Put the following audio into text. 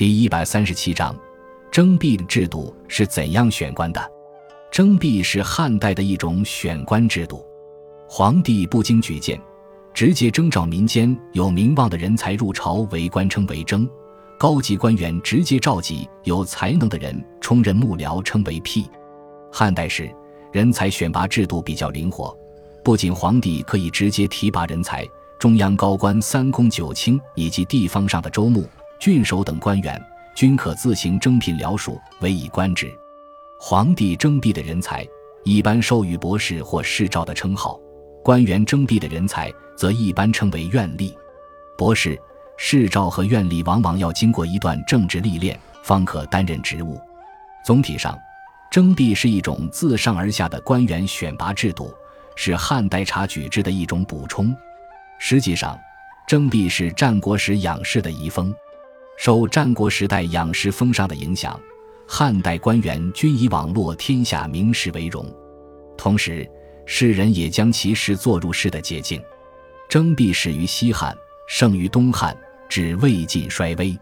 第一百三十七章，征辟制度是怎样选官的？征辟是汉代的一种选官制度，皇帝不经举荐，直接征召民间有名望的人才入朝为官，称为征；高级官员直接召集有才能的人充任幕僚，称为辟。汉代时，人才选拔制度比较灵活，不仅皇帝可以直接提拔人才，中央高官三公九卿以及地方上的州牧、郡守等官员均可自行征聘僚属委以官职。皇帝征辟的人才，一般授予博士或士召的称号；官员征辟的人才，则一般称为院吏。博士、士召和院吏往往要经过一段政治历练，方可担任职务。总体上，征辟是一种自上而下的官员选拔制度，是汉代察举制的一种补充。实际上，征辟是战国时养士的遗风，受战国时代养士风尚的影响。汉代官员均以网络天下名士为荣，同时士人也将其视作入仕的捷径。征辟始于西汉，盛于东汉，至魏晋衰微。